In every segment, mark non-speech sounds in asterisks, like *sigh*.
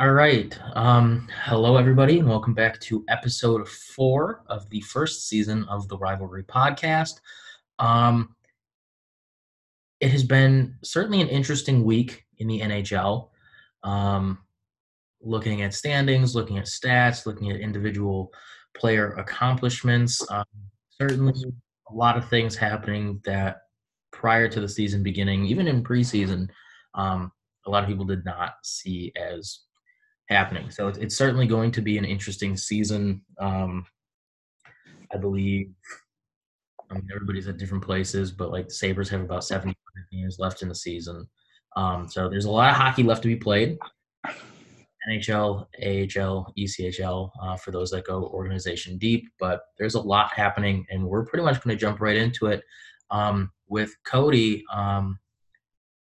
All right. Um, hello, everybody, and welcome back to episode four of the first season of the Rivalry Podcast. Um, it has been certainly an interesting week in the NHL. Um, looking at standings, looking at stats, looking at individual player accomplishments. Um, certainly, a lot of things happening that prior to the season beginning, even in preseason, um, a lot of people did not see as happening. So it's, it's certainly going to be an interesting season. Um, I believe. I mean, everybody's at different places, but like the Sabres have about 70 games left in the season. Um, so there's a lot of hockey left to be played. NHL, AHL, ECHL uh, for those that go organization deep, but there's a lot happening, and we're pretty much going to jump right into it um, with Cody um,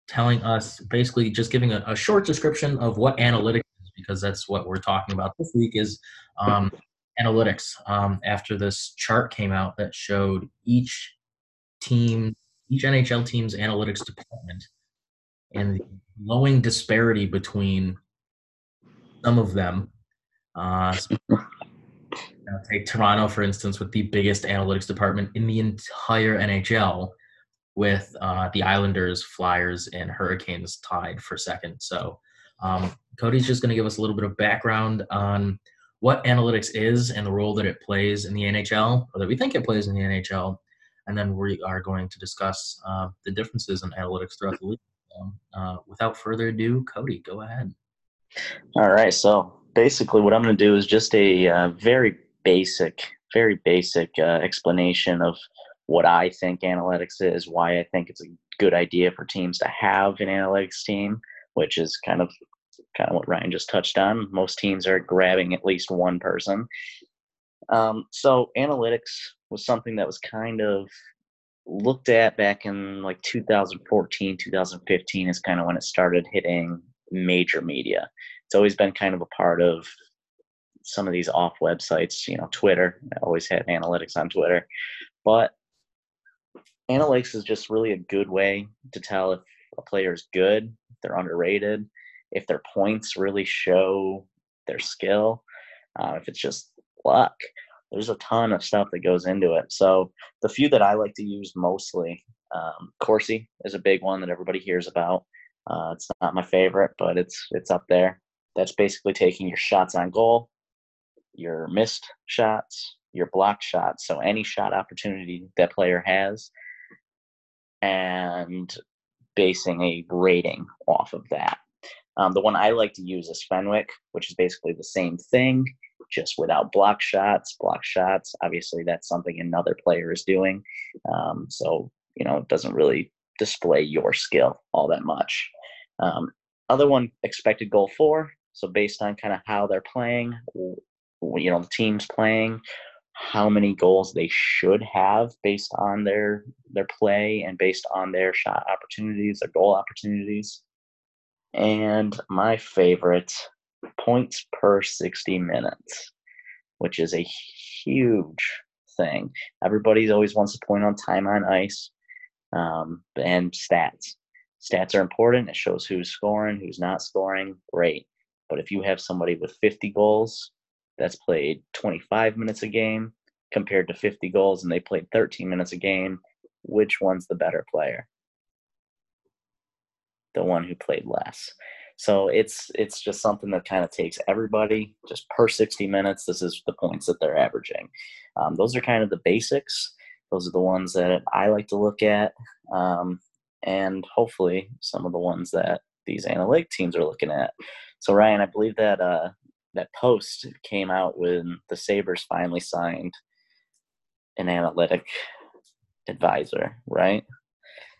telling us basically just giving a, a, short description of what analytics because that's what we're talking about this week is um, analytics. Um, after this chart came out that showed each team, each NHL team's analytics department, and the glowing disparity between some of them. Uh, so, *laughs* take Toronto, for instance, with the biggest analytics department in the entire NHL, with uh, the Islanders, Flyers, and Hurricanes tied for second. So um, Cody's just going to give us a little bit of background on what analytics is and the role that it plays in the NHL, or that we think it plays in the NHL, and then we are going to discuss uh, the differences in analytics throughout the league. uh, without further ado, Cody, go ahead. All right. So basically, what I'm going to do is just a uh, very basic, very basic uh, explanation of what I think analytics is, why I think it's a good idea for teams to have an analytics team, which is kind of kind of what Ryan just touched on. Most teams are grabbing at least one person. Um, so analytics was something that was kind of looked at back in like 2014, 2015 is kind of when it started hitting major media. It's always been kind of a part of some of these off websites, you know, Twitter. I always had analytics on Twitter. But analytics is just really a good way to tell if a player is good, they're underrated, if their points really show their skill, uh, if it's just luck. There's a ton of stuff that goes into it. So the few that I like to use mostly, um, Corsi is a big one that everybody hears about. Uh, it's not my favorite, but it's it's up there. That's basically taking your shots on goal, your missed shots, your blocked shots. So any shot opportunity that player has, and basing a rating off of that. Um, the one I like to use is Fenwick, which is basically the same thing, just without block shots. Block shots, obviously, that's something another player is doing. Um, so, you know, it doesn't really display your skill all that much. Um, other one, expected goal for. So, based on kind of how they're playing, you know, the team's playing, how many goals they should have based on their their play and based on their shot opportunities, their goal opportunities. And my favorite, points per 60 minutes, which is a huge thing. Everybody always wants to point on time on ice um, and stats. Stats are important. It shows who's scoring, who's not scoring. Great. But if you have somebody with 50 goals that's played 25 minutes a game compared to 50 goals and they played 13 minutes a game, which one's the better player? The one who played less. So it's it's just something that kind of takes everybody just per 60 minutes. This is the points that they're averaging. Um, those are kind of the basics. Those are the ones that I like to look at, um, and hopefully some of the ones that these analytic teams are looking at. So Ryan, I believe that uh, that post came out when the Sabres finally signed an analytic advisor, right?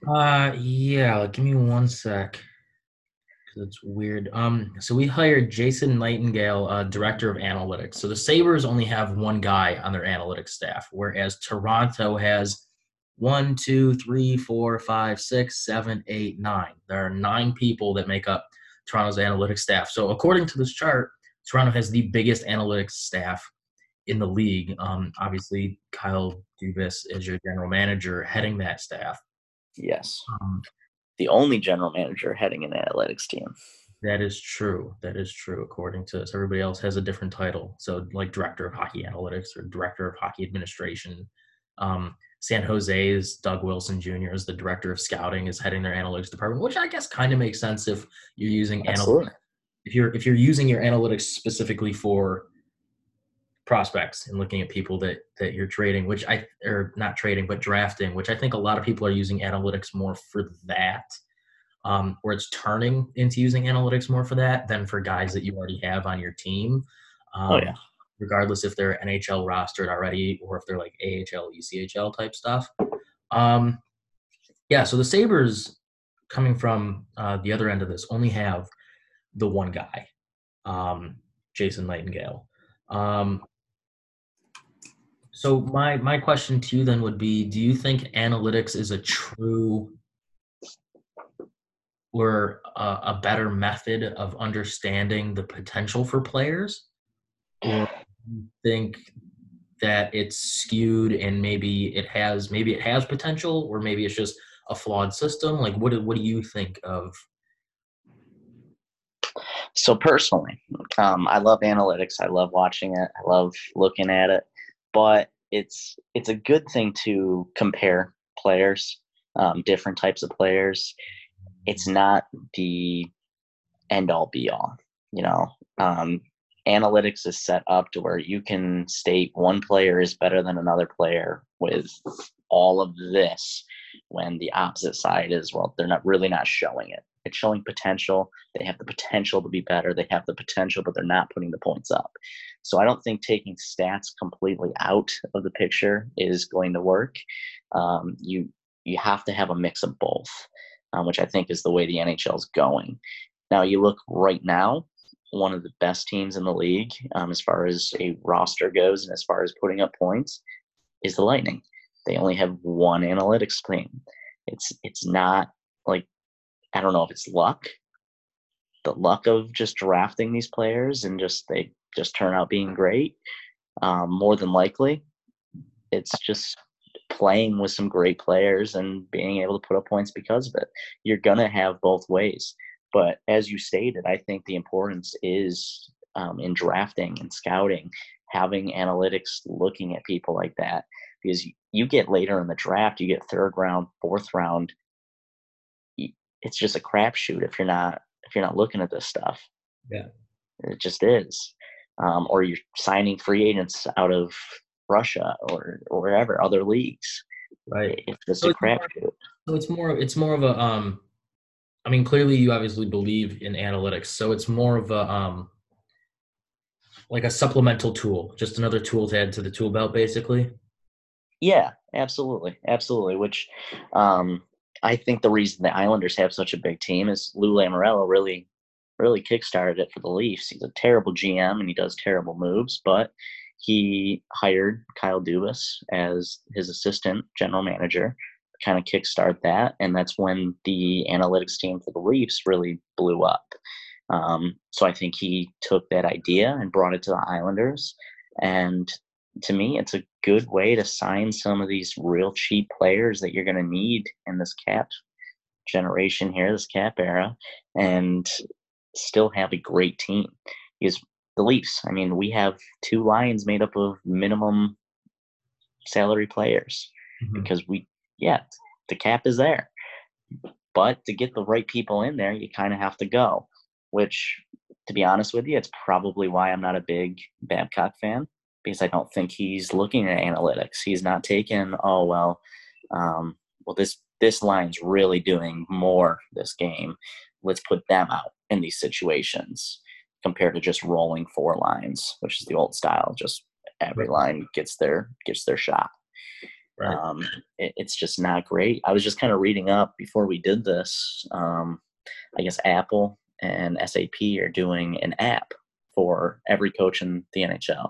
Uh, yeah. Give me one sec. Cause It's weird. Um, so we hired Jason Nightingale, uh, director of analytics. So the Sabres only have one guy on their analytics staff, whereas Toronto has one, two, three, four, five, six, seven, eight, nine. There are nine people that make up Toronto's analytics staff. So according to this chart, Toronto has the biggest analytics staff in the league. Um, obviously, Kyle Dubas is your general manager heading that staff. Yes. Um, the only general manager heading an analytics team. That is true. That is true. According to us, everybody else has a different title. So, like director of hockey analytics or director of hockey administration. Um, San Jose's Doug Wilson Jr. is the director of scouting, is heading their analytics department, which I guess kind of makes sense if you're using Absolutely. analytics. If you're if you're using your analytics specifically for prospects and looking at people that that you're trading, which I or not trading but drafting, which I think a lot of people are using analytics more for that um, where it's turning into using analytics more for that than for guys that you already have on your team. Um, Oh, yeah. Regardless if they're NHL rostered already or if they're like AHL, ECHL type stuff. Um, yeah, so the Sabres, coming from uh, the other end of this, only have the one guy, um, Jason Nightingale. Um, so my my question to you then would be: Do you think analytics is a true or a, a better method of understanding the potential for players, or do you think that it's skewed and maybe it has maybe it has potential, or maybe it's just a flawed system? Like, what what do you think of? So personally, um, I love analytics. I love watching it. I love looking at it. But it's it's a good thing to compare players, um, different types of players. It's not the end all be all. You know, um, analytics is set up to where you can state one player is better than another player with all of this, when the opposite side is well, they're not really not showing it. It's showing potential. They have the potential to be better. They have the potential, but they're not putting the points up. So I don't think taking stats completely out of the picture is going to work. Um, you you have to have a mix of both, um, which I think is the way the NHL is going. Now you look right now, one of the best teams in the league um, as far as a roster goes, and as far as putting up points, is the Lightning. They only have one analytics team. It's it's not like I don't know if it's luck, the luck of just drafting these players and just they just turn out being great. Um, more than likely, it's just playing with some great players and being able to put up points because of it. You're gonna have both ways, but as you stated, I think the importance is um, in drafting and scouting, having analytics looking at people like that because you, get later in the draft, you get third round, fourth round. It's just a crapshoot if you're not if you're not looking at this stuff. Yeah. it just is. Um, or you're signing free agents out of Russia or, or wherever other leagues. Right. It's just So a crapshoot. So it's more it's more of a um I mean clearly you obviously believe in analytics, so it's more of a um like a supplemental tool, just another tool to add to the tool belt basically. Yeah, absolutely, absolutely. Which um, I think the reason the Islanders have such a big team is Lou Lamoriello really, really kickstarted it for the Leafs. He's a terrible GM and he does terrible moves, but he hired Kyle Dubas as his assistant general manager, kind of kickstart that, and that's when the analytics team for the Leafs really blew up. Um, so I think he took that idea and brought it to the Islanders, and to me, it's a good way to sign some of these real cheap players that you're going to need in this cap generation here, this cap era, and still have a great team. Because the Leafs, I mean, we have two lines made up of minimum salary players mm-hmm. because we, yeah, the cap is there. But to get the right people in there, you kind of have to go, which, to be honest with you, it's probably why I'm not a big Babcock fan because I don't think he's looking at analytics. He's not taking, oh well, um, well this this line's really doing more this game. Let's put them out in these situations compared to just rolling four lines, which is the old style. Just every line gets their gets their shot. Right. Um, it, it's just not great. I was just kind of reading up before we did this. Um, I guess Apple and SAP are doing an app for every coach in the NHL.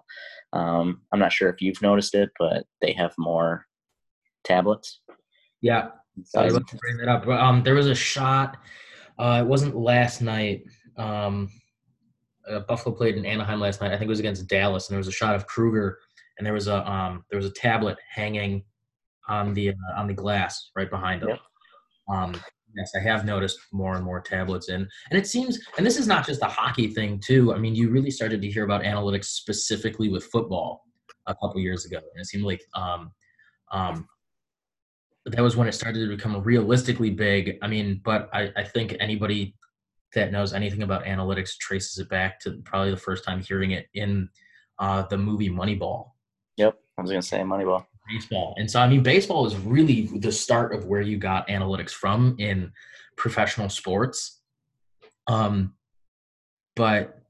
Um, I'm not sure if you've noticed it, but they have more tablets. yeah. I was about to bring that up. But, um, there was a shot. Uh, it wasn't last night. Um, uh, Buffalo played in Anaheim last night. I think it was against Dallas, and there was a shot of Krueger, and there was a um, there was a tablet hanging on the uh, on the glass right behind him. Yep. Um, Yes, I have noticed more and more tablets in, and it seems, and this is not just a hockey thing too. I mean, you really started to hear about analytics specifically with football a couple years ago, and it seemed like um, um, that was when it started to become realistically big. I mean, but I, I think anybody that knows anything about analytics traces it back to probably the first time hearing it in uh, the movie Moneyball. Yep, I was gonna say Moneyball. Baseball, and so I mean, baseball is really the start of where you got analytics from in professional sports. Um, but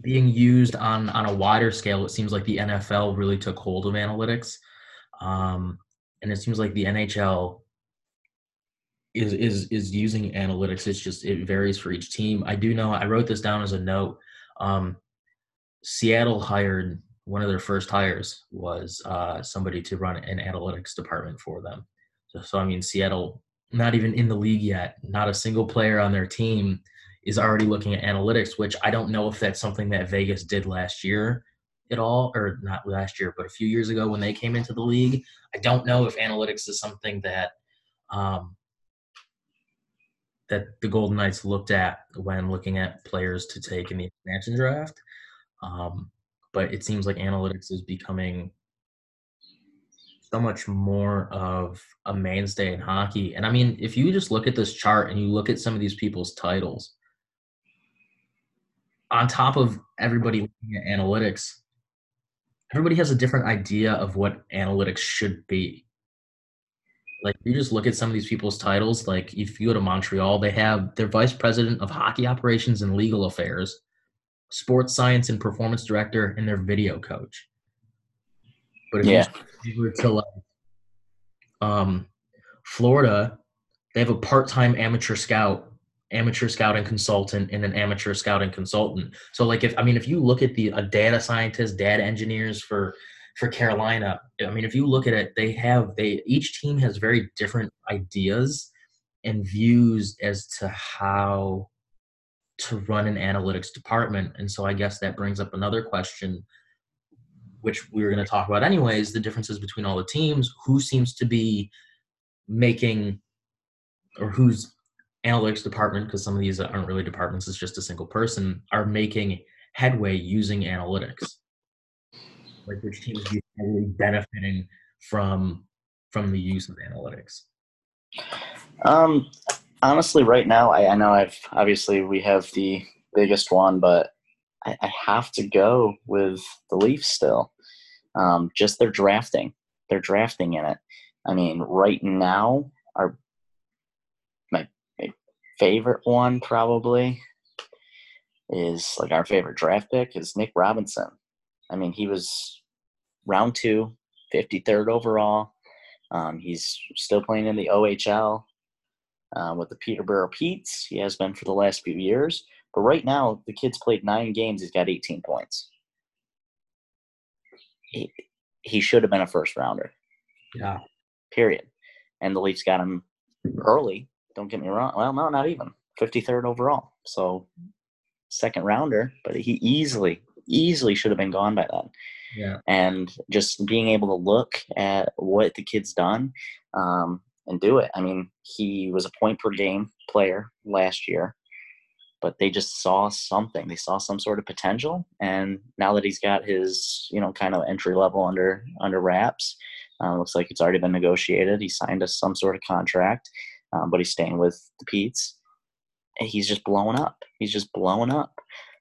being used on on a wider scale, it seems like the NFL really took hold of analytics, um, and it seems like the NHL is is is using analytics. It's just it varies for each team. I do know I wrote this down as a note. Um, Seattle hired one of their first hires was uh, somebody to run an analytics department for them. So, so I mean, Seattle not even in the league yet. Not a single player on their team is already looking at analytics, which I don't know if that's something that Vegas did last year at all, or not last year, but a few years ago when they came into the league. I don't know if analytics is something that um, that the Golden Knights looked at when looking at players to take in the expansion draft. Um, but it seems like analytics is becoming so much more of a mainstay in hockey. And I mean, if you just look at this chart and you look at some of these people's titles, on top of everybody looking at analytics, everybody has a different idea of what analytics should be. Like you just look at some of these people's titles, like if you go to Montreal, they have their vice president of hockey operations and legal affairs, sports science and performance director, and their video coach. But if Yeah. you were to like um, Florida, they have a part-time amateur scout, amateur scouting consultant, and an amateur scouting consultant. So, like, if I mean, if you look at the a data scientist, data engineers for for Carolina, I mean, if you look at it, they have they each team has very different ideas and views as to how to run an analytics department. And so, I guess that brings up another question which we were going to talk about anyways the differences between all the teams. Who seems to be making or whose analytics department because some of these aren't really departments it's just a single person are making headway using analytics? Like which teams are really benefiting from from the use of analytics? Um, honestly, right now, I, I know I've obviously we have the biggest one, but I, I have to go with the Leafs still. Um, just their drafting, they're drafting in it. I mean, right now, our my, my favorite one probably is like our favorite draft pick is Nick Robinson. I mean, he was round two, 53rd overall. Um, he's still playing in the OHL uh, with the Peterborough Petes. He has been for the last few years. But right now, the kid's played nine games. He's got 18 points. He, he should have been a first rounder, yeah period. And the Leafs got him early. Don't get me wrong. Well, no, not even 53rd overall. So second rounder, but he easily, easily should have been gone by then yeah and just being able to look at what the kid's done um, and do it. I mean, he was a point per game player last year, but they just saw something. They saw some sort of potential, and now that he's got his, you know, kind of entry level under under wraps, uh, looks like it's already been negotiated. He signed us some sort of contract, um, but he's staying with the Petes. And he's just blowing up. He's just blowing up.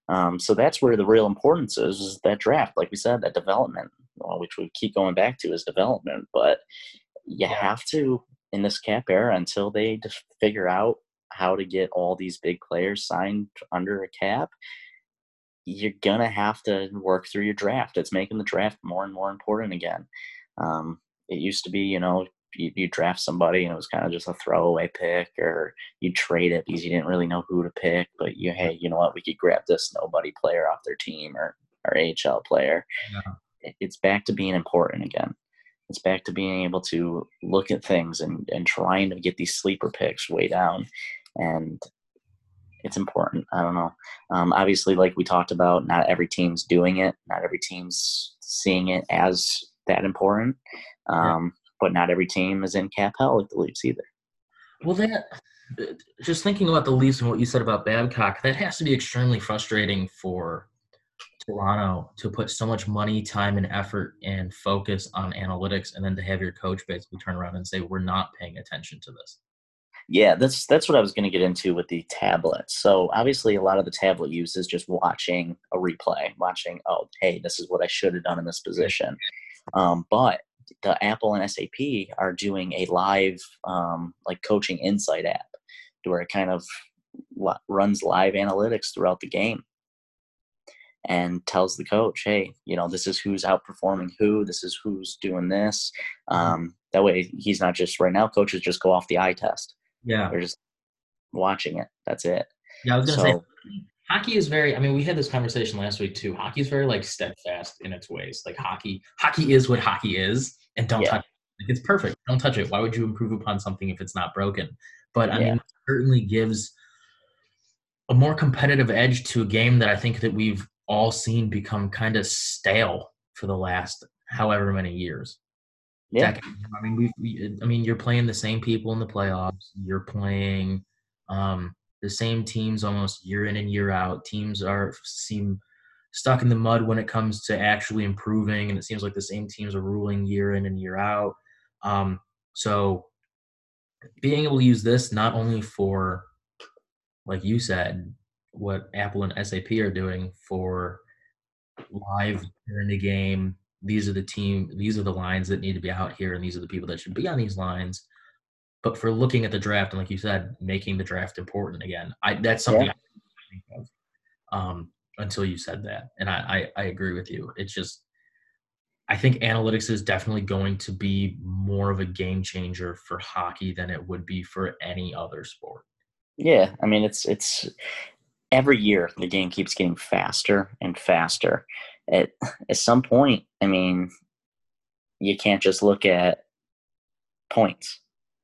Um, so that's where the real importance is, is that draft. Like we said, that development, which we keep going back to is development. But you have to, in this cap era, until they just figure out how to get all these big players signed under a cap, you're going to have to work through your draft. It's making the draft more and more important again. Um, it used to be, you know, you, you draft somebody and it was kind of just a throwaway pick or you trade it because you didn't really know who to pick but you hey you know what we could grab this nobody player off their team or or AHL player Yeah. It- it's back to being important again it's back to being able to look at things and and trying to get these sleeper picks way down. And it's important. I don't know. Um, obviously like we talked about not every team's doing it. Not every team's seeing it as that important. Yeah. um, but not every team is in cap hell like the Leafs either. Well, that just thinking about the Leafs and what you said about Babcock, that has to be extremely frustrating for Toronto to put so much money, time, and effort and focus on analytics, and then to have your coach basically turn around and say, "We're not paying attention to this." Yeah, that's that's what I was going to get into with the tablets. So obviously, a lot of the tablet use is just watching a replay, watching, oh, hey, this is what I should have done in this position. Um, but the Apple and SAP are doing a live, um, like coaching insight app, where it kind of runs live analytics throughout the game and tells the coach, hey, you know, this is who's outperforming who, this is who's doing this. Mm-hmm. Um, that way, he's not just right now. Coaches just go off the eye test yeah. They're just watching it. That's it. Yeah, I was gonna so, say hockey is very I mean, we had this conversation last week too. Hockey is very like steadfast in its ways. Like hockey hockey is what hockey is and don't yeah. touch it. Like, it's perfect. Don't touch it. Why would you improve upon something if it's not broken? But I yeah. mean certainly gives a more competitive edge to a game that I think that we've all seen become kind of stale for the last however many years. Yeah. Decade. I mean, we, we, I mean, you're playing the same people in the playoffs. You're playing um, the same teams almost year in and year out. Teams are seem stuck in the mud when it comes to actually improving, and it seems like the same teams are ruling year in and year out. Um, so, being able to use this not only for, like you said, what Apple and SAP are doing for live during the game. These are the team these are the lines that need to be out here and these are the people that should be on these lines. But for looking at the draft and like you said making the draft important again i that's something yeah. i think of um, until you said that. And I, I i agree with you. It's just i think analytics is definitely going to be more of a game changer for hockey than it would be for any other sport. Yeah i mean it's it's every year the game keeps getting faster and faster at at some point, I mean, you can't just look at points.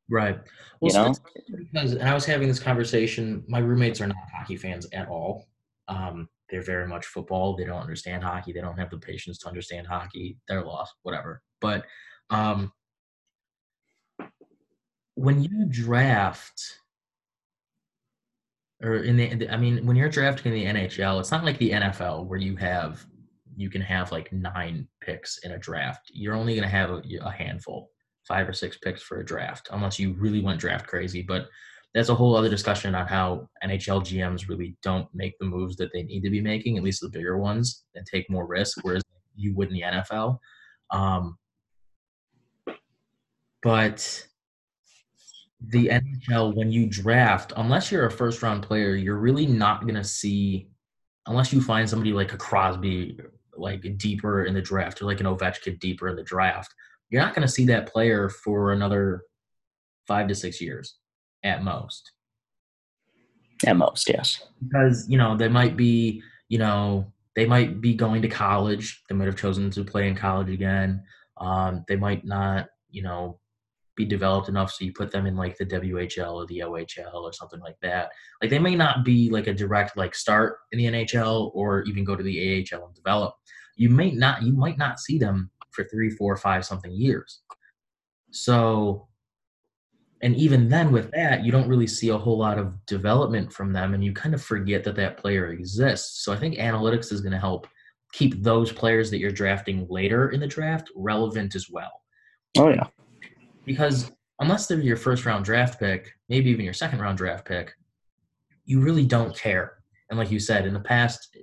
Right. Well, you know? because and I was having this conversation. My roommates are not hockey fans at all. Um, they're very much football. They don't understand hockey. They don't have the patience to understand hockey. They're lost, whatever. But um, when you draft, or in the, I mean, when you're drafting in the NHL, it's not like the NFL where you have you can have like nine picks in a draft. You're only going to have a, handful, five or six picks for a draft, unless you really went draft crazy. But that's a whole other discussion on how NHL GMs really don't make the moves that they need to be making, at least the bigger ones, and take more risk, whereas you would in the NFL. Um, but the NHL, when you draft, unless you're a first round player, you're really not going to see, unless you find somebody like a Crosby like deeper in the draft or like an Ovechkin deeper in the draft, you're not going to see that player for another five to six years at most. At most, yes. Because, you know, they might be, you know, they might be going to college. They might have chosen to play in college again. Um, they might not, you know, be developed enough so you put them in like the WHL or the OHL or something like that. Like they may not be like a direct like start in the NHL or even go to the AHL and develop. You may not you might not see them for three, four, five something years. So and even then with that you don't really see a whole lot of development from them and you kind of forget that that player exists. So I think analytics is going to help keep those players that you're drafting later in the draft relevant as well. Oh yeah because unless they're your first round draft pick, maybe even your second round draft pick, you really don't care. And like you said, in the past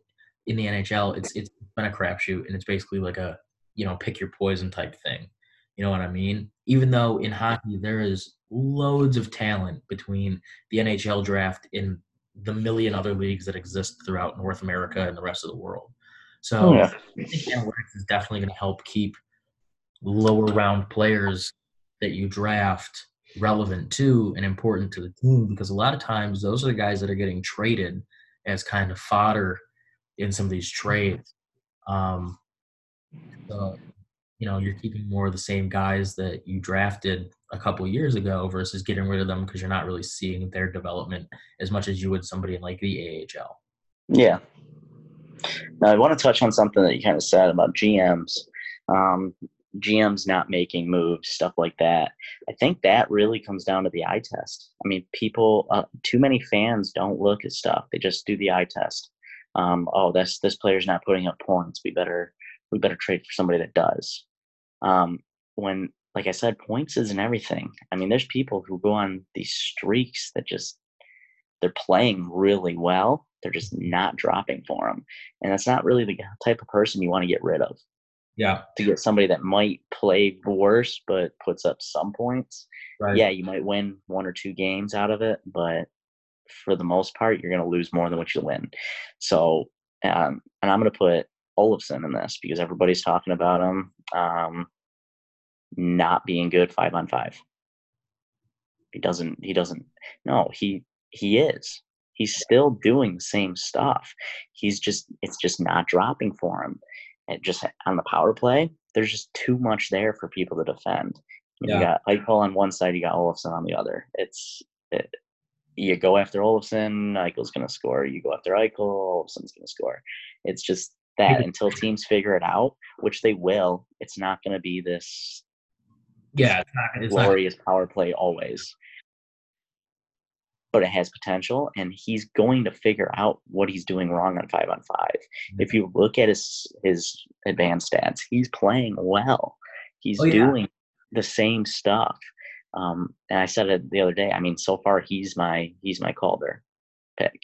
in the NHL, it's it's been a crapshoot, and it's basically like a you know pick your poison type thing. You know what I mean? Even though in hockey there is loads of talent between the NHL draft and the million other leagues that exist throughout North America and the rest of the world. So oh, yeah. I think analytics is definitely going to help keep lower round players that you draft relevant to and important to the team because a lot of times those are the guys that are getting traded as kind of fodder in some of these trades. Um, so, you know, you're keeping more of the same guys that you drafted a couple years ago versus getting rid of them because you're not really seeing their development as much as you would somebody in like the AHL. Yeah. Now, I want to touch on something that you kind of said about GMs. Um, GMs not making moves, stuff like that. I think that really comes down to the eye test. I mean, people, uh, too many fans don't look at stuff; they just do the eye test. Um, oh, this this player's not putting up points. We better we better trade for somebody that does. Um, when, like I said, points isn't everything. I mean, there's people who go on these streaks that just they're playing really well. They're just not dropping for them, and that's not really the type of person you want to get rid of. Yeah. To get somebody that might play worse but puts up some points. Right. Yeah, you might win one or two games out of it, but for the most part, you're going to lose more than what you win. So, um, and I'm going to put Olofsson in this because everybody's talking about him um, not being good five on five. He doesn't. He doesn't. No, he he is. He's still doing the same stuff. He's just. It's just not dropping for him. And just on the power play, there's just too much there for people to defend. yeah. You got Eichel on one side, you got Olofsson on the other. It's it, you go after Olofsson, Eichel's going to score. You go after Eichel, Olofsson's going to score. It's just that until teams figure it out, which they will. It's not going to be this. Yeah, it's not, it's glorious not. power play always. But it has potential, and he's going to figure out what he's doing wrong on five on 5 mm-hmm. If you look at his his advanced stats, he's playing well. He's oh, yeah. doing the same stuff. Um, and I said it the other day. I mean, so far he's my he's my Calder pick.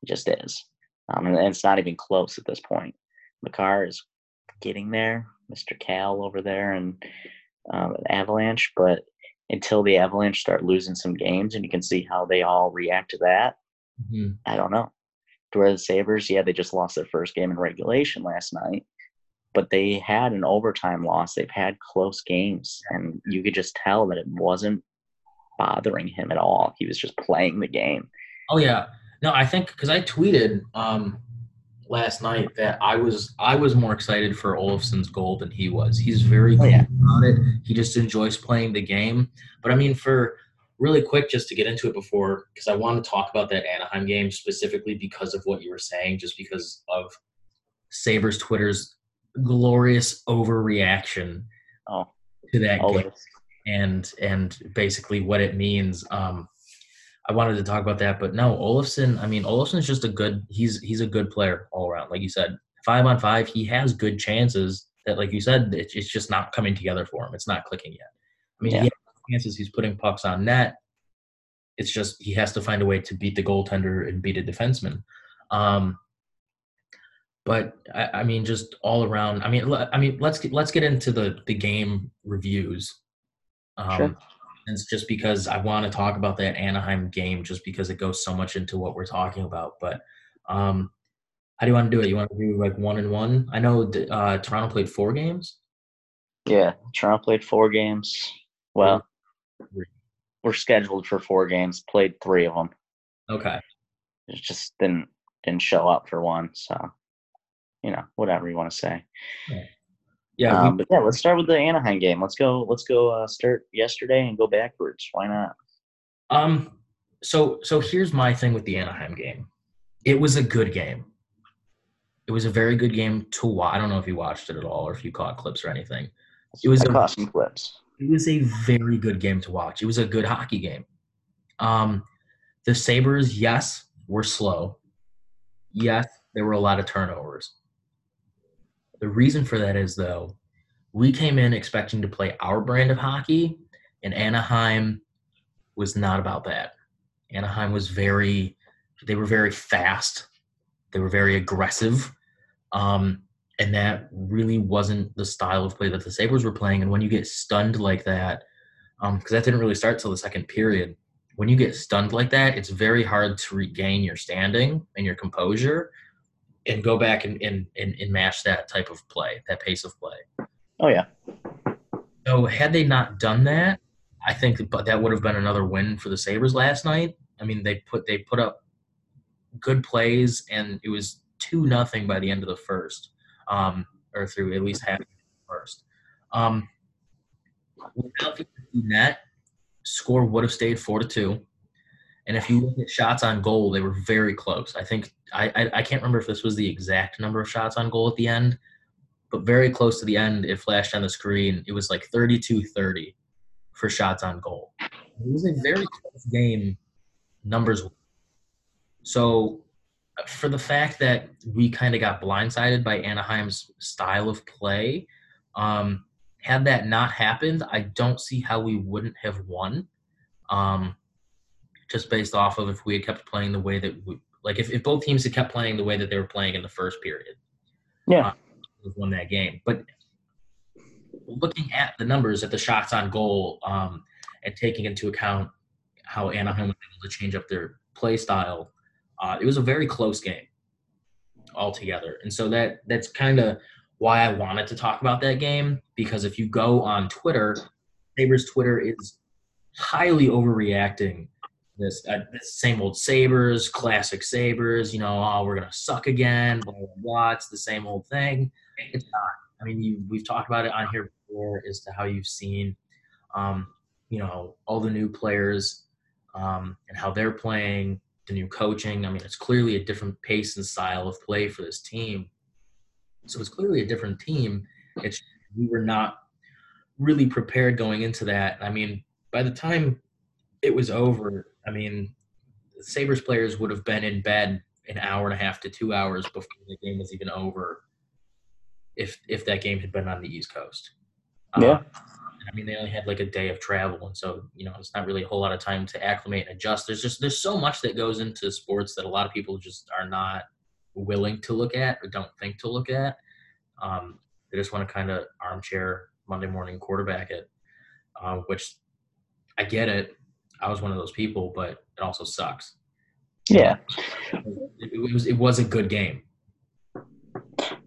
He just is, um, and, it's not even close at this point. Makar is getting there, Mr. Cal over there, and um, Avalanche. But until the Avalanche start losing some games, and you can see how they all react to that, mm-hmm. I don't know. To where the Sabres, yeah, they just lost their first game in regulation last night but they had an overtime loss. They've had close games, and you could just tell that it wasn't bothering him at all. He was just playing the game. Oh yeah, no, I think because I tweeted um, last night that I was I was more excited for Olofsson's goal than he was. He's very oh, yeah. on it. He just enjoys playing the game. But I mean, for really quick, just to get into it before, because I want to talk about that Anaheim game specifically because of what you were saying, just because of Sabres Twitter's glorious overreaction oh, to that always. game and and basically what it means. Um, I wanted to talk about that, but no, Olofsson. I mean, Olofsson's just a good. He's he's a good player all around. Like you said, five on five, he has good chances. That, like you said, it's, it's just not coming together for him. It's not clicking yet. I mean, yeah. he has chances. He's putting pucks on net. It's just he has to find a way to beat the goaltender and beat a defenseman. Um, but I, I, mean, just all around. I mean, I mean, let's get, let's get into the the game reviews. Um, sure. It's just because I want to talk about that Anaheim game, just because it goes so much into what we're talking about. But um, how do you want to do it? You want to do like one and one? I know uh, Toronto played four games. Yeah, Toronto played four games. Well, we we're scheduled for four games. Played three of them. Okay. It just didn't didn't show up for one. So you know, whatever you want to say. Yeah. Yeah, um, but yeah, let's start with the Anaheim game. Let's go. Let's go. Uh, start yesterday and go backwards. Why not? Um. So so here's my thing with the Anaheim game. It was a good game. It was a very good game to watch. I don't know if you watched it at all or if you caught clips or anything. It was I a, caught some clips. It was a very good game to watch. It was a good hockey game. Um, the Sabres, yes, were slow. Yes, there were a lot of turnovers. The reason for that is, though, we came in expecting to play our brand of hockey, and Anaheim was not about that. Anaheim was very, they were very fast, they were very aggressive, um, and that really wasn't the style of play that the Sabres were playing. And when you get stunned like that, because um, that didn't really start till the second period, when you get stunned like that, it's very hard to regain your standing and your composure and go back and, and, and, and match that type of play, that pace of play. Oh yeah. So had they not done that, I think that, that would have been another win for the Sabres last night. I mean, they put they put up good plays, and it was two nothing by the end of the first, um, or through at least half the first. Um, without the net, score would have stayed four to two. And if you look at shots on goal, they were very close. I think I, I, I can't remember if this was the exact number of shots on goal at the end, but very close to the end, it flashed on the screen. It was like 32 30 for shots on goal. It was a very close game, numbers. So, for the fact that we kind of got blindsided by Anaheim's style of play, um, had that not happened, I don't see how we wouldn't have won. Um, just based off of if we had kept playing the way that we, like if, if both teams had kept playing the way that they were playing in the first period. Yeah. Uh, won that game. But looking at the numbers at the shots on goal um, and taking into account how Anaheim was able to change up their play style, uh, it was a very close game altogether. And so that that's kind of why I wanted to talk about that game because if you go on Twitter, Sabres Twitter is highly overreacting. This, uh, same old Sabres, classic Sabres, you know, oh, we're going to suck again, blah, blah, blah. It's the same old thing. It's not. I mean, you, we've talked about it on here before as to how you've seen, um, you know, all the new players um, and how they're playing, the new coaching. I mean, it's clearly a different pace and style of play for this team. So it's clearly a different team. It's we were not really prepared going into that. I mean, by the time it was over, I mean, Sabres players would have been in bed an hour and a half to two hours before the game was even over. If if that game had been on the East Coast, yeah. Um, I mean, they only had like a day of travel, and so you know, it's not really a whole lot of time to acclimate and adjust. There's just there's so much that goes into sports that a lot of people just are not willing to look at or don't think to look at. Um, they just want to kind of armchair Monday morning quarterback it, uh, which I get it. I was one of those people, but it also sucks. Yeah. It, was it was a good game.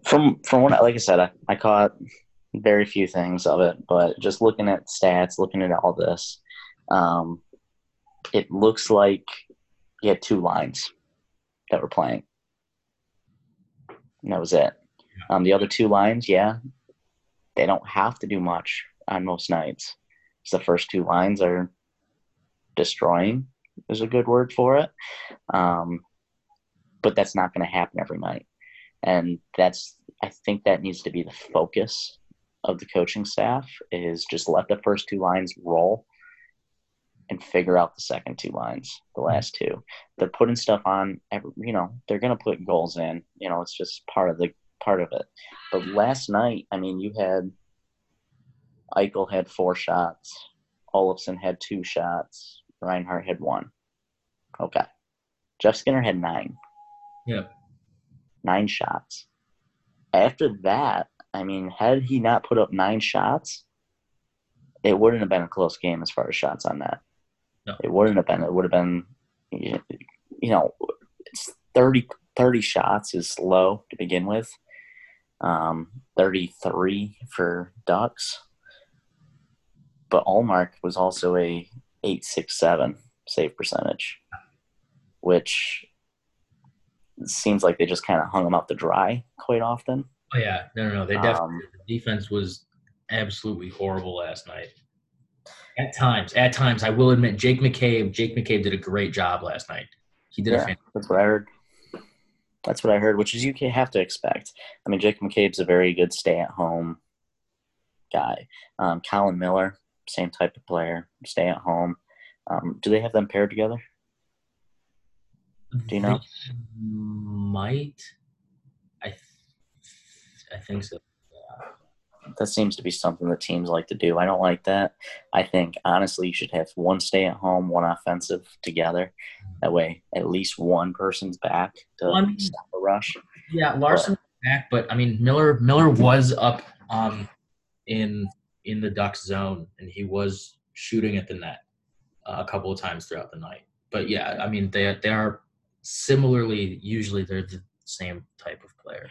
From from what like I said, I, I caught very few things of it, but just looking at stats, looking at all this, um, it looks like you had two lines that were playing. And that was it. Um, the other two lines, yeah, they don't have to do much on most nights. So the first two lines are destroying is a good word for it. Um, but that's not going to happen every night. And that's, I think that needs to be the focus of the coaching staff is just let the first two lines roll and figure out the second two lines, the last two. They're putting stuff on, every, you know, they're going to put goals in. You know, it's just part of the part of it. But last night, I mean, you had Eichel had four shots, Olofsson had two shots, Reinhart had one. Okay. Jeff Skinner had nine. Yeah. Nine shots. After that, I mean, had he not put up nine shots, it wouldn't have been a close game as far as shots on that. No. It wouldn't have been. It would have been, you know, 30, 30 shots is low to begin with. Um, 33 for Ducks. But Ullmark was also a 867 save percentage, which seems like they just kind of hung him out to dry quite often. Oh yeah, no, no, no. They definitely Um, the defense was absolutely horrible last night. At times, at times, I will admit, Jake McCabe, Jake McCabe did a great job last night. He did a Yeah, fan- that's what I heard. That's what I heard, which is you can have to expect. I mean, Jake McCabe's a very good stay-at-home guy. Um, Colin Miller, same type of player, stay at home. Um, do they have them paired together? Do you know? Might. I. Th- I think so. That seems to be something that teams like to do. I don't like that. I think honestly, you should have one stay at home, one offensive together. That way, at least one person's back to Well, I mean- stop a rush. Yeah, Larson back, but I mean Miller. Miller was up um in in the Ducks zone, and he was shooting at the net uh, a couple of times throughout the night. But yeah, I mean they they are similarly usually they're the same type of player.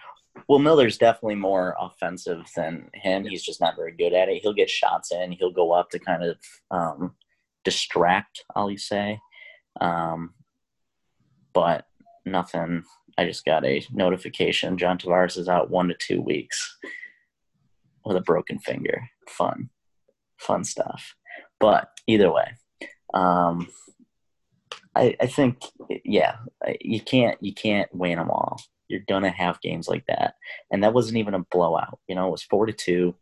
Well, Miller's definitely more offensive than him. He's just not very good at it. He'll get shots in. He'll go up to kind of um, distract, I'll say. Um, but nothing. I just got a notification. John Tavares is out one to two weeks with a broken finger. Fun, fun stuff. But either way, um, I, I think yeah, you can't you can't win them all. You're gonna have games like that, and that wasn't even a blowout. You know, it was four to two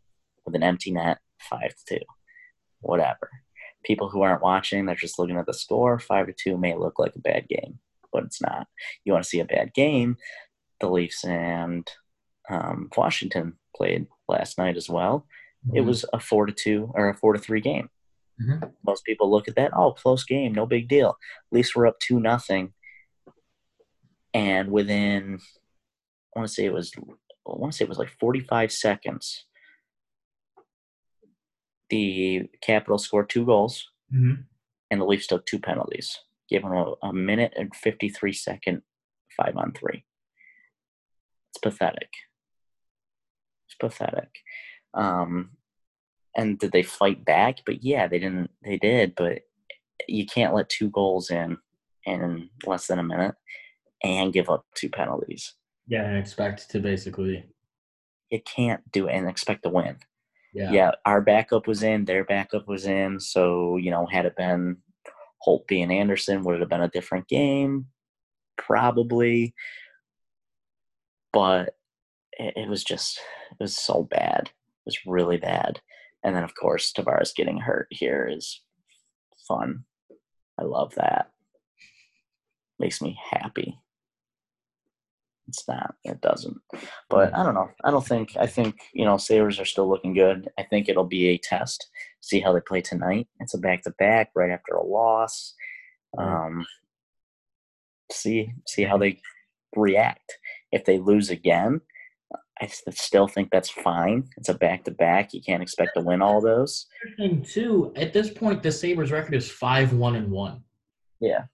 with an empty net, five to two, whatever. People who aren't watching, they're just looking at the score. Five to two may look like a bad game, but it's not. You want to see a bad game? The Leafs and um, Washington played last night as well. Mm-hmm. It was a four to two or a four to three game. Mm-hmm. Most people look at that, oh, close game, no big deal. At least we're up two nothing. And within, I want to say it was, I want to say it was like 45 seconds. The Capitals scored two goals, mm-hmm. and the Leafs took two penalties, giving a, a minute and 53 second five on three. It's pathetic. It's pathetic. Um, and did they fight back? But yeah, they didn't. They did, but you can't let two goals in in less than a minute and give up two penalties. Yeah, and expect to basically. You can't do it and expect to win. Yeah. yeah, our backup was in, their backup was in. So, you know, had it been Holtby and Anderson, would it have been a different game? Probably. But it, it was just, it was so bad. Was really bad. And then, of course, Tavares getting hurt here is fun. I love that. Makes me happy. It's not. It doesn't. But I don't know. I don't think. I think you know Sabres are still looking good. I think it'll be a test. See how they play tonight. It's a back to back right after a loss. Um, see see how they react. If they lose again, I still think that's fine. It's a back to back. You can't expect to win all those. Thing too, at this point, the Sabres record is five one and one. Yeah,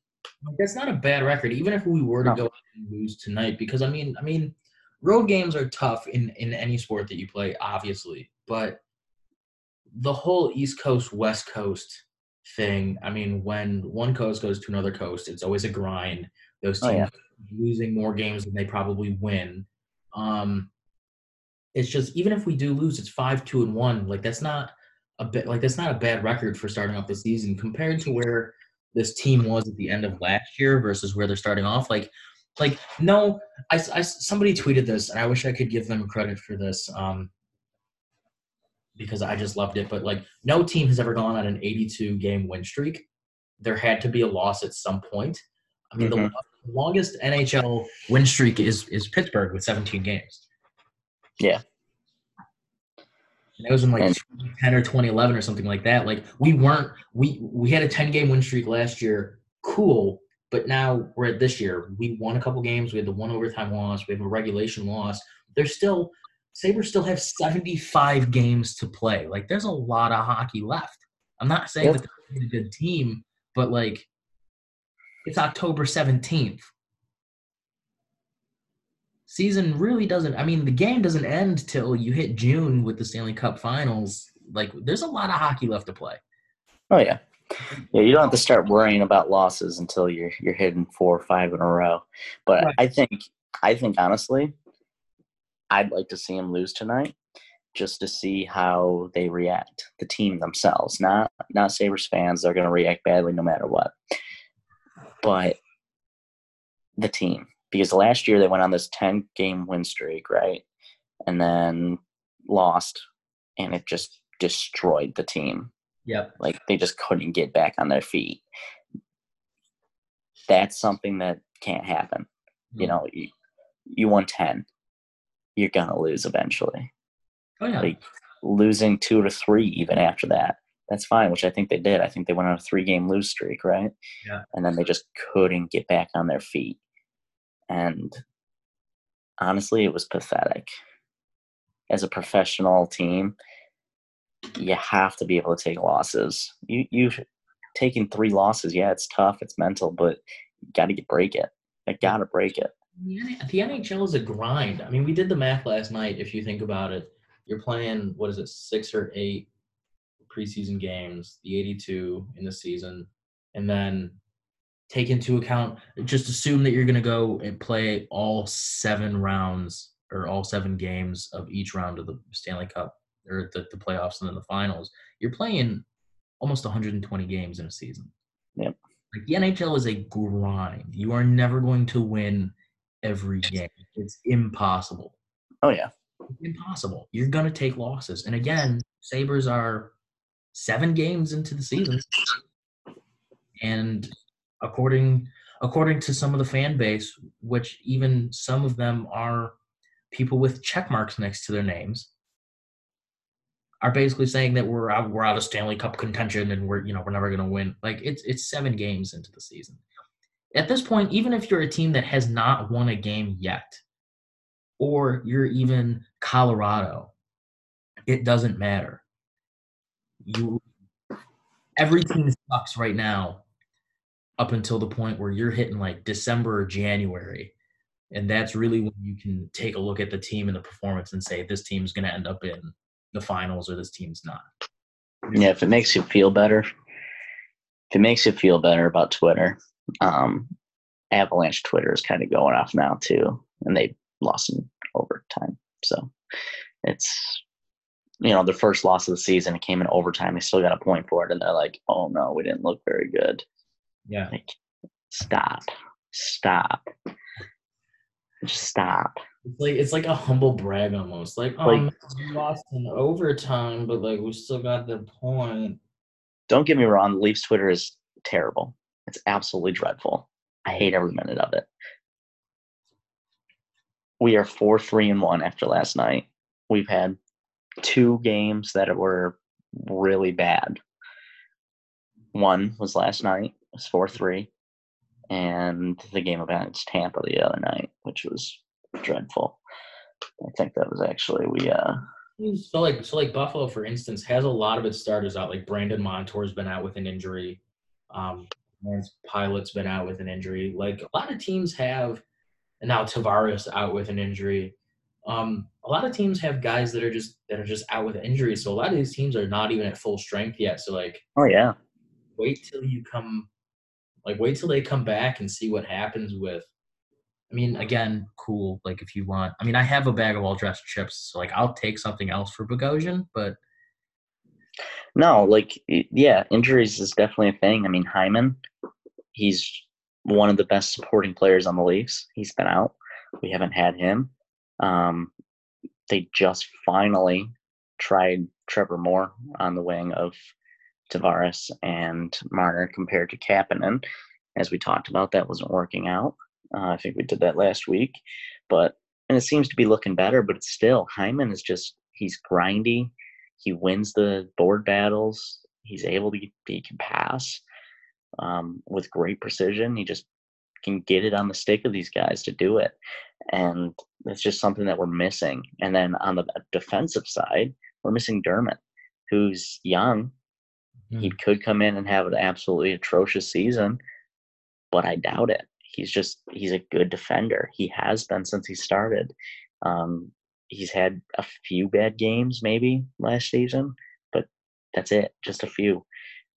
that's not a bad record, even if we were to no. go and lose tonight. Because I mean, I mean, road games are tough in in any sport that you play, obviously. But the whole East Coast West Coast thing. I mean, when one coast goes to another coast, it's always a grind. Those teams oh, yeah. losing more games than they probably win. Um, it's just even if we do lose, it's five two and one. Like that's not a bit like that's not a bad record for starting off the season compared to where this team was at the end of last year versus where they're starting off. Like, like no, I, I somebody tweeted this, and I wish I could give them credit for this. Um, because I just loved it. But like, no team has ever gone on an 82 game win streak. There had to be a loss at some point. I mean, mm-hmm. the longest NHL win streak is is Pittsburgh with 17 games. Yeah. And it was in like and, 10 or 2011 or something like that. Like we weren't we we had a 10 game win streak last year. Cool. But now we're at this year. We won a couple games. We had the one overtime loss. We have a regulation loss. There's still Sabres still have 75 games to play. Like there's a lot of hockey left. I'm not saying yep. that they're a good team, but like it's October 17th season really doesn't i mean the game doesn't end till you hit june with the stanley cup finals. Like there's a lot of hockey left to play. Oh yeah. Yeah you don't have to start worrying about losses until you're you're hitting four or five in a row. But right. i think i think honestly i'd like to see them lose tonight just to see how they react the team themselves. Not not sabres fans they're going to react badly no matter what but the team because last year they went on this 10 game win streak, right? And then lost, and it just destroyed the team. Yep. Like they just couldn't get back on their feet. That's something that can't happen. Mm-hmm. You know, you, you won 10, you're going to lose eventually. Oh, yeah. Like losing two to three even after that. That's fine, which I think they did. I think they went on a three game lose streak, right? Yeah. And then they just couldn't get back on their feet and honestly, it was pathetic. As a professional team, you have to be able to take losses. You you taking three losses, yeah, it's tough, it's mental, but you got to break it. You got to break it. The NHL is a grind. I mean, we did the math last night. If you think about it, you're playing what is it, six or eight preseason games, the 82 in the season, and then take into account just assume that you're going to go and play all seven rounds or all seven games of each round of the Stanley Cup or the, the playoffs and then the finals. You're playing almost 120 games in a season. Yep. Like the NHL is a grind. You are never going to win every game. It's impossible. Oh yeah. It's impossible. You're gonna take losses. And again, Sabres are seven games into the season. And according according to some of the fan base, which even some of them are people with check marks next to their names, are basically saying that we're out we're out of Stanley Cup contention and we're you know we're never going to win. Like it's it's seven games into the season. At this point, even if you're a team that has not won a game yet, or you're even Colorado, it doesn't matter. You everything sucks right now up until the point where you're hitting like December or January. And that's really when you can take a look at the team and the performance and say this team's going to end up in the finals or this team's not. Yeah, if it makes you feel better, if it makes you feel better about Twitter, um, Avalanche Twitter is kind of going off now too, and they lost in overtime. So it's you know the first loss of the season. It came in overtime. They still got a point for it, and they're like, "Oh no, we didn't look very good." Yeah. Like, stop, stop, just stop. It's like it's like a humble brag almost. Like, oh, Like- man, we lost in overtime, but like we still got the point. Don't get me wrong. The Leafs Twitter is terrible. It's absolutely dreadful. I hate every minute of it. We are four, three, and one after last night. We've had two games that were really bad. One was last night, it was four three, and the game against Tampa the other night, which was dreadful. I think that was actually we uh So like so like Buffalo, for instance, has a lot of its starters out. Like Brandon Montour's been out with an injury. Um, Lawrence Pilut's been out with an injury. Like a lot of teams have, and now Tavares out with an injury. Um, a lot of teams have guys that are just that are just out with injuries. So a lot of these teams are not even at full strength yet. So like oh yeah. Wait till you come like wait till they come back and see what happens with I mean, again, cool. Like if you want I mean I have a bag of all dressed chips, so like I'll take something else for Bogosian, but No, like yeah, injuries is definitely a thing. I mean, Hyman, he's one of the best supporting players on the Leafs. He's been out. We haven't had him. Um, they just finally tried Trevor Moore on the wing of Tavares and Marner compared to Kapanen. As we talked about, that wasn't working out. Uh, I think we did that last week, but and it seems to be looking better. But still Hyman is just he's grindy. He wins the board battles. He's able to he can pass um, with great precision. He just can get it on the stick of these guys to do it, and it's just something that we're missing. And then on the defensive side, we're missing Dermott, who's young. He Hmm. could come in and have an absolutely atrocious season, but I doubt it. He's just he's a good defender. He has been since he started. Um, he's had a few bad games maybe last season, but that's it. Just a few.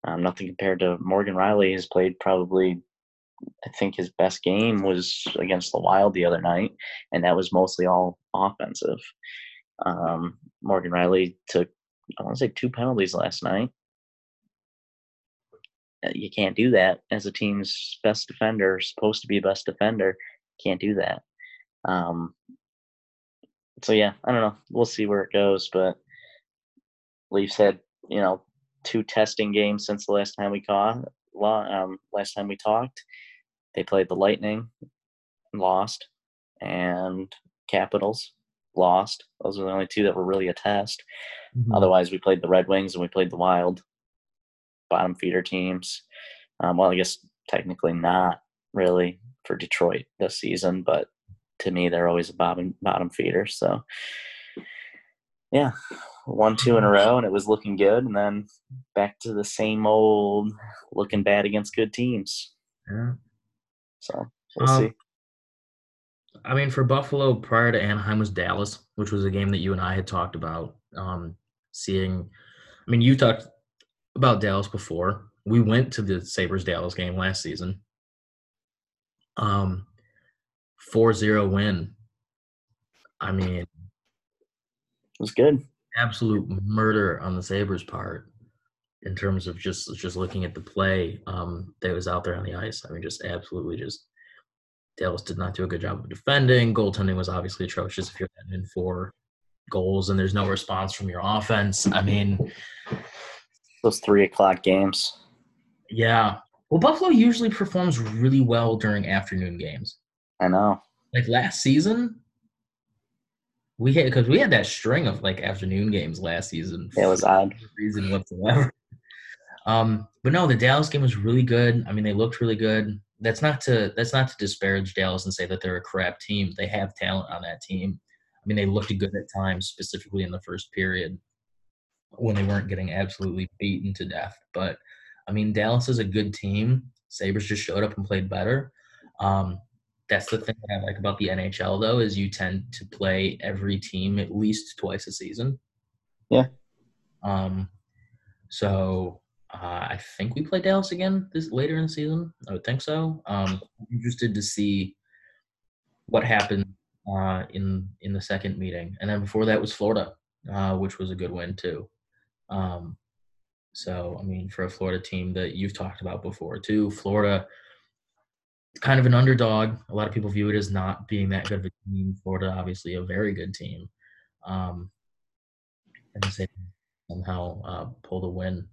Um, nothing compared to Morgan Rielly. Has played probably. I think his best game was against the Wild the other night, and that was mostly all offensive. Um, Morgan Rielly took I want to say two penalties last night you can't do that as a team's best defender, supposed to be best defender. Can't do that. Um, so yeah, I don't know. We'll see where it goes, but Leafs had you know two testing games since the last time we caught. Um, last time we talked, they played the Lightning, lost, and Capitals lost. Those are the only two that were really a test. Mhm. Otherwise, we played the Red Wings and we played the Wild, bottom feeder teams. Um, well, I guess technically not really for Detroit this season, but to me, they're always a bottom bottom feeder. So, yeah, one two in a row, and it was looking good, and then back to the same old looking bad against good teams. Yeah. So we'll Um, see. I mean, for Buffalo, prior to Anaheim was Dallas, which was a game that you and I had talked about. Um, seeing, I mean, you talked about Dallas before. We went to the Sabres Dallas game last season. Um, 4-0 win. I mean, It was good. absolute murder on the Sabres part. in terms of just just looking at the play um, that was out there on the ice. I mean, just absolutely just Dallas did not do a good job of defending. Goaltending was obviously atrocious if you're in four goals and there's no response from your offense. I mean, those three o'clock games. Yeah. Well, Buffalo usually performs really well during afternoon games. I know. Like last season, we had because we had that string of like afternoon games last season. It was odd. No reason whatsoever. *laughs* Um, but no, the Dallas game was really good. I mean, they looked really good. That's not to that's not to disparage Dallas and say that they're a crap team. They have talent on that team. I mean, they looked good at times, specifically in the first period when they weren't getting absolutely beaten to death. But I mean, Dallas is a good team. Sabres just showed up and played better. Um, that's the thing that I like about the NHL, though, is you tend to play every team at least twice a season. Yeah. Um, so uh, I think we play Dallas again this later in the season. I would think so. Um, I'm interested to see what happened uh, in in the second meeting, and then before that was Florida, uh, which was a good win too. Um, so I mean, for a Florida team that you've talked about before too, Florida, kind of an underdog. A lot of people view it as not being that good of a team. Florida, obviously, a very good team. Um, and they somehow uh, pull the win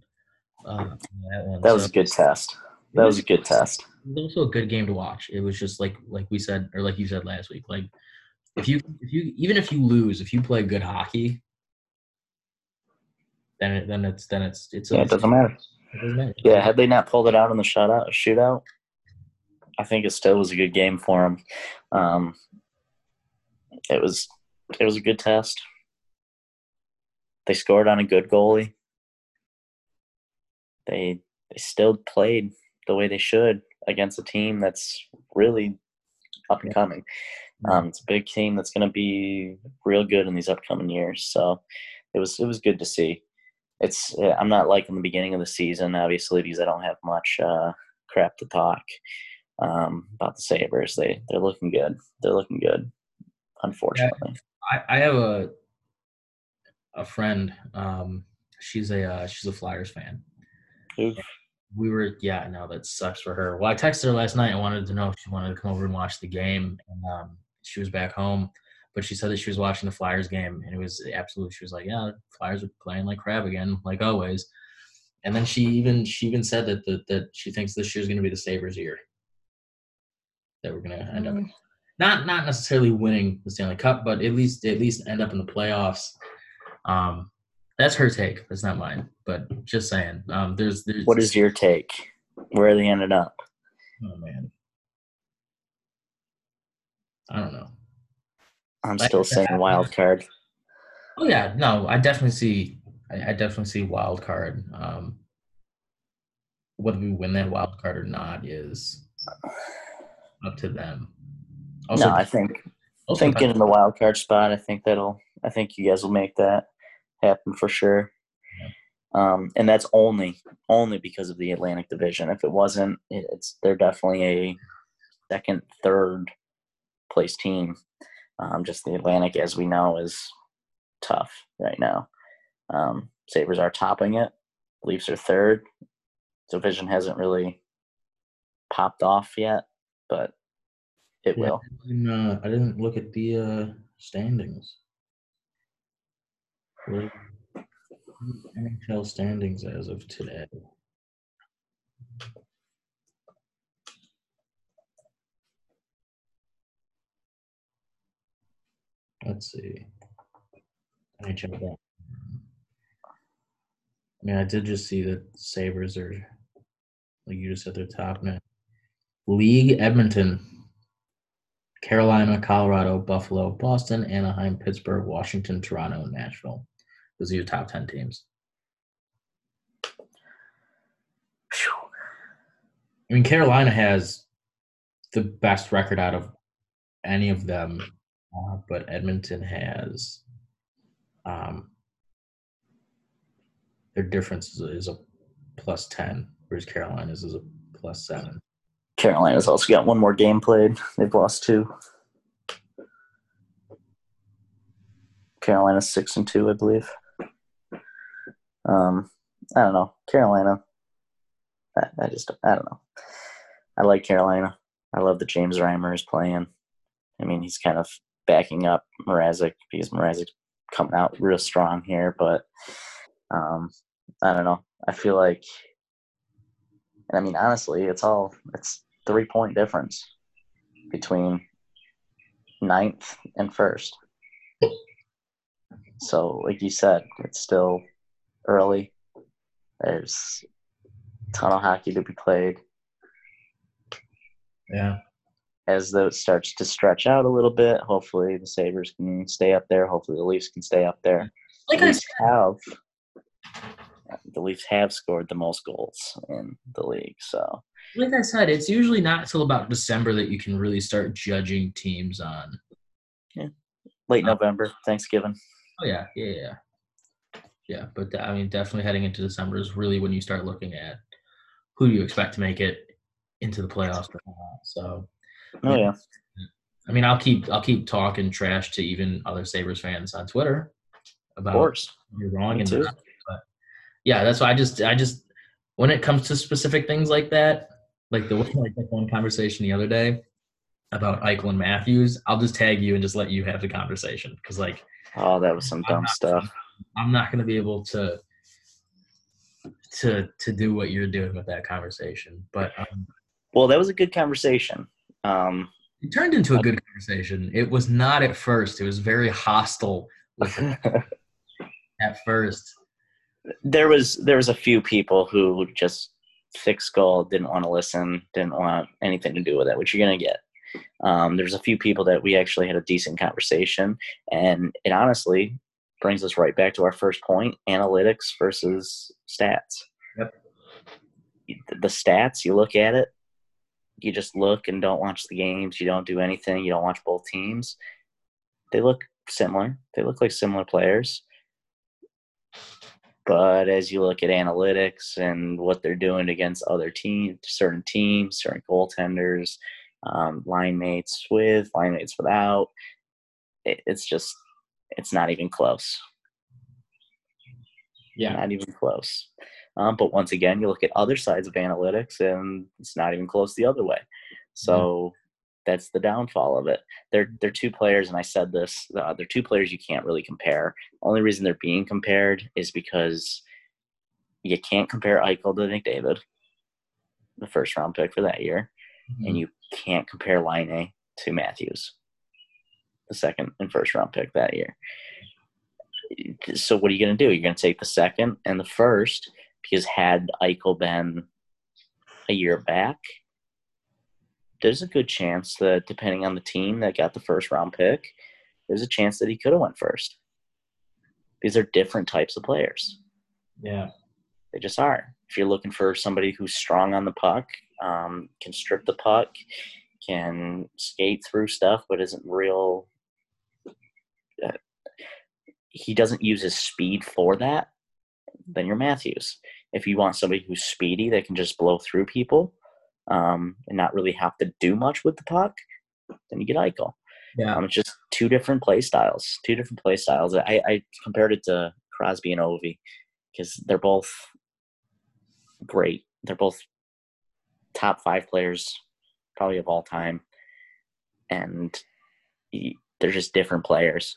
uh, that one. That was so, a good test. That was, was, a good test. It was also a good game to watch. It was just like like we said or like you said last week. Like if you if you even if you lose, if you play good hockey, then it, then it's then it's it's yeah. It doesn't matter. It doesn't matter. Yeah, had they not pulled it out in the shutout shootout, I think it still was a good game for them. Um, it was it was a good test. They scored on a good goalie they they still played the way they should against a team that's really up and coming. Um, it's a big team that's going to be real good in these upcoming years. So it was it was good to see. It's I'm not like in the beginning of the season, obviously, because I don't have much uh, crap to talk um, about the Sabres. They they're looking good. They're looking good. Unfortunately, yeah, I, I have a a friend. Um, she's a uh, she's a Flyers fan, Oof. We were, yeah, no, that sucks for her. Well, I texted her last night. I wanted to know if she wanted to come over and watch the game, and um, she was back home. But she said that she was watching the Flyers game, and it was absolutely. She was like, "Yeah, Flyers are playing like crap again, like always." And then she even she even said that that, that she thinks this year's going to be the Sabres' year. That we're going to end mm. up not not necessarily winning the Stanley Cup, but at least at least end up in the playoffs. Um, that's her take. That's not mine. But just saying. Um, there's, there's. What is your take? Where they ended up? Oh man. I don't know. I'm still saying wild card. *laughs* Oh yeah, no, I definitely see. I, I definitely see wild card. Um, whether we win that wild card or not is up to them. Also, no, I think. Also, I think getting the wild card spot. I think that'll. I think you guys will make that happen for sure. Um, and that's only only because of the Atlantic Division. If it wasn't, it's they're definitely a second, third place team. Um, just the Atlantic, as we know, is tough right now. Um, Sabres are topping it. Leafs are third. Division hasn't really popped off yet, but it yeah, will. I didn't, uh, I didn't look at the uh, standings. NHL standings as of today. Let's see. NHL. I mean, I did just see that Sabres are, like you just said, they're top now. League Edmonton, Carolina, Colorado, Buffalo, Boston, Anaheim, Pittsburgh, Washington, Toronto, and Nashville. Those are your top 10 teams. I mean, Carolina has the best record out of any of them, uh, but Edmonton has um, their difference is a, is a plus 10, whereas Carolina's is a plus 7. Carolina's also got one more game played. They've lost two. Carolina's six and two, I believe. Um, I don't know. Carolina. I, I just I don't know. I like Carolina. I love that James Reimer is playing. I mean, he's kind of backing up Mrazek because Mrazek's coming out real strong here, but um, I don't know. I feel like, and I mean, honestly, it's all it's three point difference between ninth and first. So, like you said, it's still early. There's a ton of hockey to be played. Yeah. As though it starts to stretch out a little bit, hopefully the Sabres can stay up there. Hopefully the Leafs can stay up there. Like the I Leafs have the Leafs have scored the most goals in the league. So like I said, it's usually not until about December that you can really start judging teams on. Yeah, late Uh, November, Thanksgiving. Oh yeah, yeah, yeah, yeah. But I mean, definitely heading into December is really when you start looking at who you expect to make it into the playoffs. So, Oh yeah. I mean, I'll keep I'll keep talking trash to even other Sabres fans on Twitter Of about course. you're wrong Me and. But yeah, that's why I just I just when it comes to specific things like that, like the like that one conversation the other day about Eichel and Matthews, I'll just tag you and just let you have the conversation because like Oh, that was some I'm dumb not- stuff. I'm not going to be able to to to do what you're doing with that conversation. But um, Well, that was a good conversation. Um, it turned into a good conversation. It was not at first. It was very hostile *laughs* at first. there was there was a few people who just thick skull didn't want to listen, didn't want anything to do with it, which you're gonna get. Um, there's a few people that we actually had a decent conversation, and it honestly brings us right back to our first point: analytics versus stats. Yep. The stats, you look at it, you just look and don't watch the games. You don't do anything. You don't watch both teams. They look similar. They look like similar players. But as you look at analytics and what they're doing against other teams, certain teams, certain goaltenders, um, line mates with, line mates without, it, it's just, it's not even close. Yeah. Not even close. Um, but once again, you look at other sides of analytics and it's not even close the other way. So that's the downfall of it. They're they're two players, and I said this. Uh, they're two players you can't really compare. Only reason they're being compared is because you can't compare Eichel to McDavid, the first round pick for that year, Mm-hmm. and you can't compare Laine to Matthews, the second and first round pick that year. So what are you going to do? You're going to take the second and the first because had Eichel been a year back, there's a good chance that depending on the team that got the first round pick, there's a chance that he could have went first. Because they're different types of players. yeah. They just are. If you're looking for somebody who's strong on the puck, um, can strip the puck, can skate through stuff, but isn't real. Uh, he doesn't use his speed for that. Then you're Matthews. If you want somebody who's speedy that can just blow through people um, and not really have to do much with the puck, then you get Eichel. Yeah. Um, it's just two different play styles. Two different play styles. I, I compared it to Crosby and Ovi because they're both great. They're both top five players, probably of all time, and they're just different players.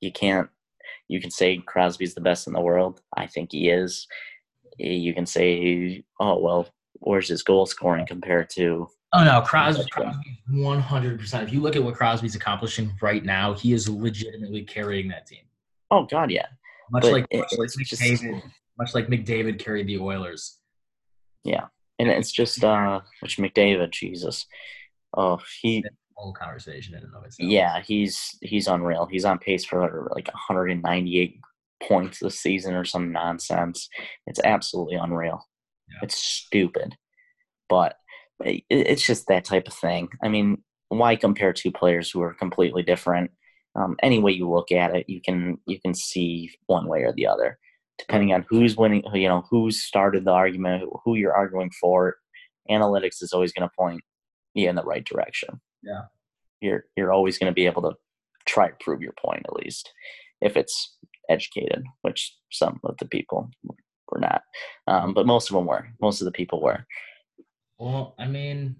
You can't. You can say Crosby's the best in the world. I think he is. You can say, oh well, where's his goal scoring compared to? Oh no, Crosby, Crosby, one hundred percent. If you look at what Crosby's accomplishing right now, he is legitimately carrying that team. Oh God, yeah. Much But like it- much like just- McDavid, much like McDavid carried the Oilers. Yeah, and it's just uh, which McDavid, Jesus, oh he Whole conversation in and of itself. Yeah, he's he's unreal. He's on pace for like 198 points this season or some nonsense. It's absolutely unreal. Yeah. It's stupid, but it, it's just that type of thing. I mean, why compare two players who are completely different? Um, any way you look at it, you can you can see one way or the other, depending on who's winning. You know, who's started the argument, who you're arguing for. Analytics is always going to point you in the right direction Yeah, you're you're always going to be able to try to prove your point at least if it's educated which some of the people were not, um, but most of them were. Most of the people were. Well, I mean,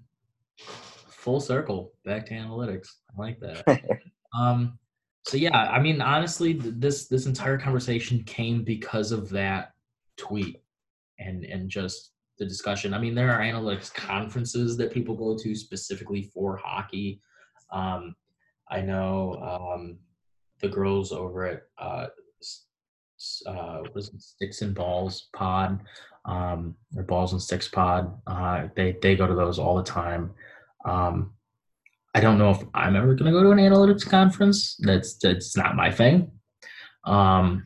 full circle back to analytics. I like that. *laughs* um, so yeah, I mean, honestly, this this entire conversation came because of that tweet and and just the discussion. I mean, there are analytics conferences that people go to specifically for hockey. Um, I know um, the girls over at uh, uh, was Sticks and Balls Pod um, or Balls and Sticks Pod. Uh, they they go to those all the time. Um, I don't know if I'm ever going to go to an analytics conference. That's that's not my thing. Um,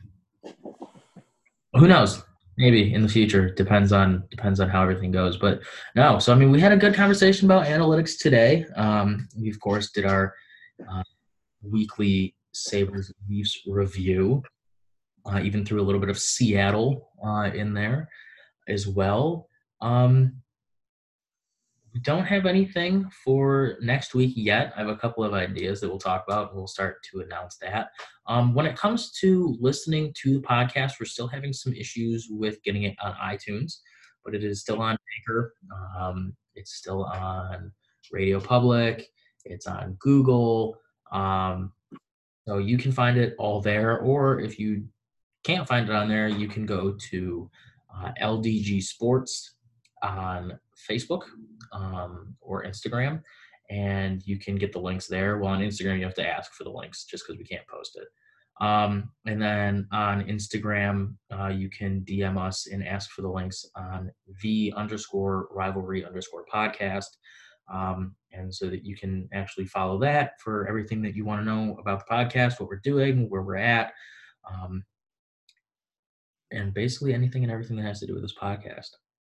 who knows? Maybe in the future. Depends on depends on how everything goes. But no. So I mean, we had a good conversation about analytics today. Um, we of course did our uh, weekly Sabres Leafs review. Uh, even threw a little bit of Seattle uh, in there as well. Um, we don't have anything for next week yet. I have a couple of ideas that we'll talk about, and we'll start to announce that. Um, when it comes to listening to the podcast, we're still having some issues with getting it on iTunes, but it is still on Anchor. Um, it's still on Radio Public. It's on Google. Um, so you can find it all there, or if you can't find it on there, you can go to uh, LDG Sports on Facebook um, or Instagram, and you can get the links there. Well, on Instagram, you have to ask for the links just because we can't post it. Um, and then on Instagram, uh, you can DM us and ask for the links on the underscore rivalry underscore podcast. Um, and so that you can actually follow that for everything that you want to know about the podcast, what we're doing, where we're at, um, and basically anything and everything that has to do with this podcast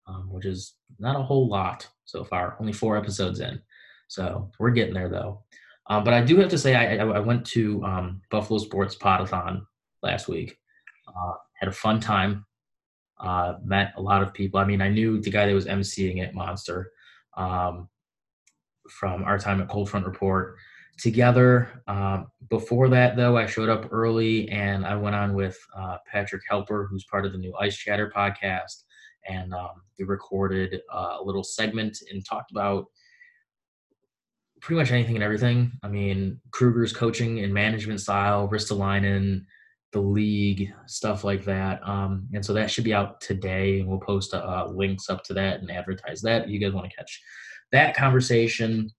um, which is not a whole lot so far. Only four episodes in, so we're getting there though. Um, but I do have to say, I, I went to um, Buffalo Sports Podathon last week. Uh, had a fun time. Uh, met a lot of people. I mean, I knew the guy that was emceeing it, Monster, um, from our time at Cold Front Report together. Um, before that, though, I showed up early and I went on with uh, Patrick Helper, who's part of the new Ice Chatter podcast and um, we recorded uh, a little segment and talked about pretty much anything and everything. I mean, Krueger's coaching and management style, Ristolainen, the league, stuff like that. Um, and so that should be out today, and we'll post uh, links up to that and advertise that. You guys want to catch that conversation.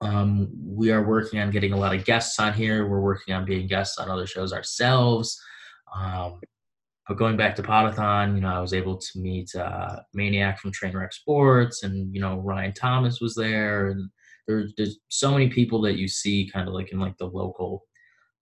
Um, we are working on getting a lot of guests on here. We're working on being guests on other shows ourselves. Um, but going back to Podathon, you know, I was able to meet uh, Maniac from Trainwreck Sports, and you know, Ryan Thomas was there, and there's, there's so many people that you see kind of like in like the local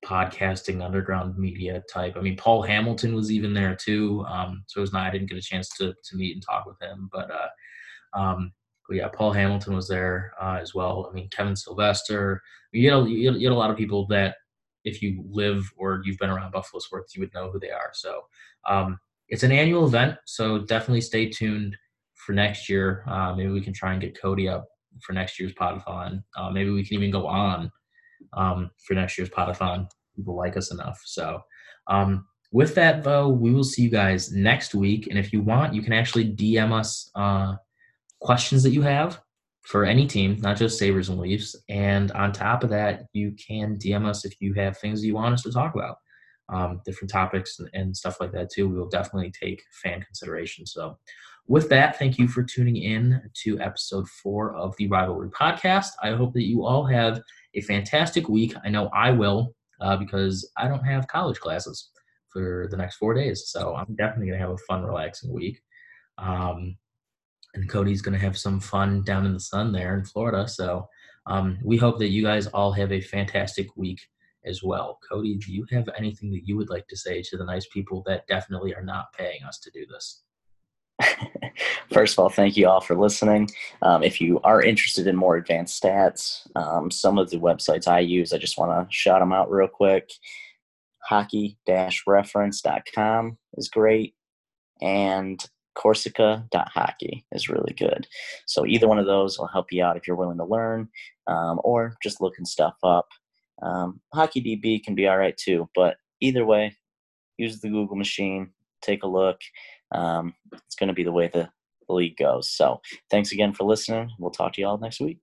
podcasting underground media type. I mean, Paul Hamilton was even there too. Um, so it was not I didn't get a chance to to meet and talk with him, but uh, um, yeah, Paul Hamilton was there uh, as well. I mean, Kevin Sylvester. You get, a, you had a lot of people that if you live or you've been around Buffalo sports, you would know who they are. So um, it's an annual event, so definitely stay tuned for next year. Uh, maybe we can try and get Cody up for next year's podathon. Uh, maybe we can even go on um, for next year's podathon. People like us enough. So um, with that, though, we will see you guys next week. And if you want, you can actually DM us uh, questions that you have for any team, not just Sabres and Leafs. And on top of that, you can DM us if you have things you want us to talk about um, different topics and, and stuff like that too. We will definitely take fan consideration. So, with that, thank you for tuning in to episode four of the Rivalry Podcast. I hope that you all have a fantastic week. I know I will uh, because I don't have college classes for the next four days. So I'm definitely going to have a fun, relaxing week. Um, and Cody's going to have some fun down in the sun there in Florida. So um, we hope that you guys all have a fantastic week as well. Cody, do you have anything that you would like to say to the nice people that definitely are not paying us to do this? *laughs* First of all, thank you all for listening. Um, if you are interested in more advanced stats, um, some of the websites I use, I just want to shout them out real quick. Hockey-reference.com is great, and Corsica.hockey is really good. So either one of those will help you out if you're willing to learn um, or just looking stuff up. Um, HockeyDB can be all right too, but either way, use the Google machine. take a look. Um, it's going to be the way the, the league goes. So thanks again for listening. We'll talk to you all next week.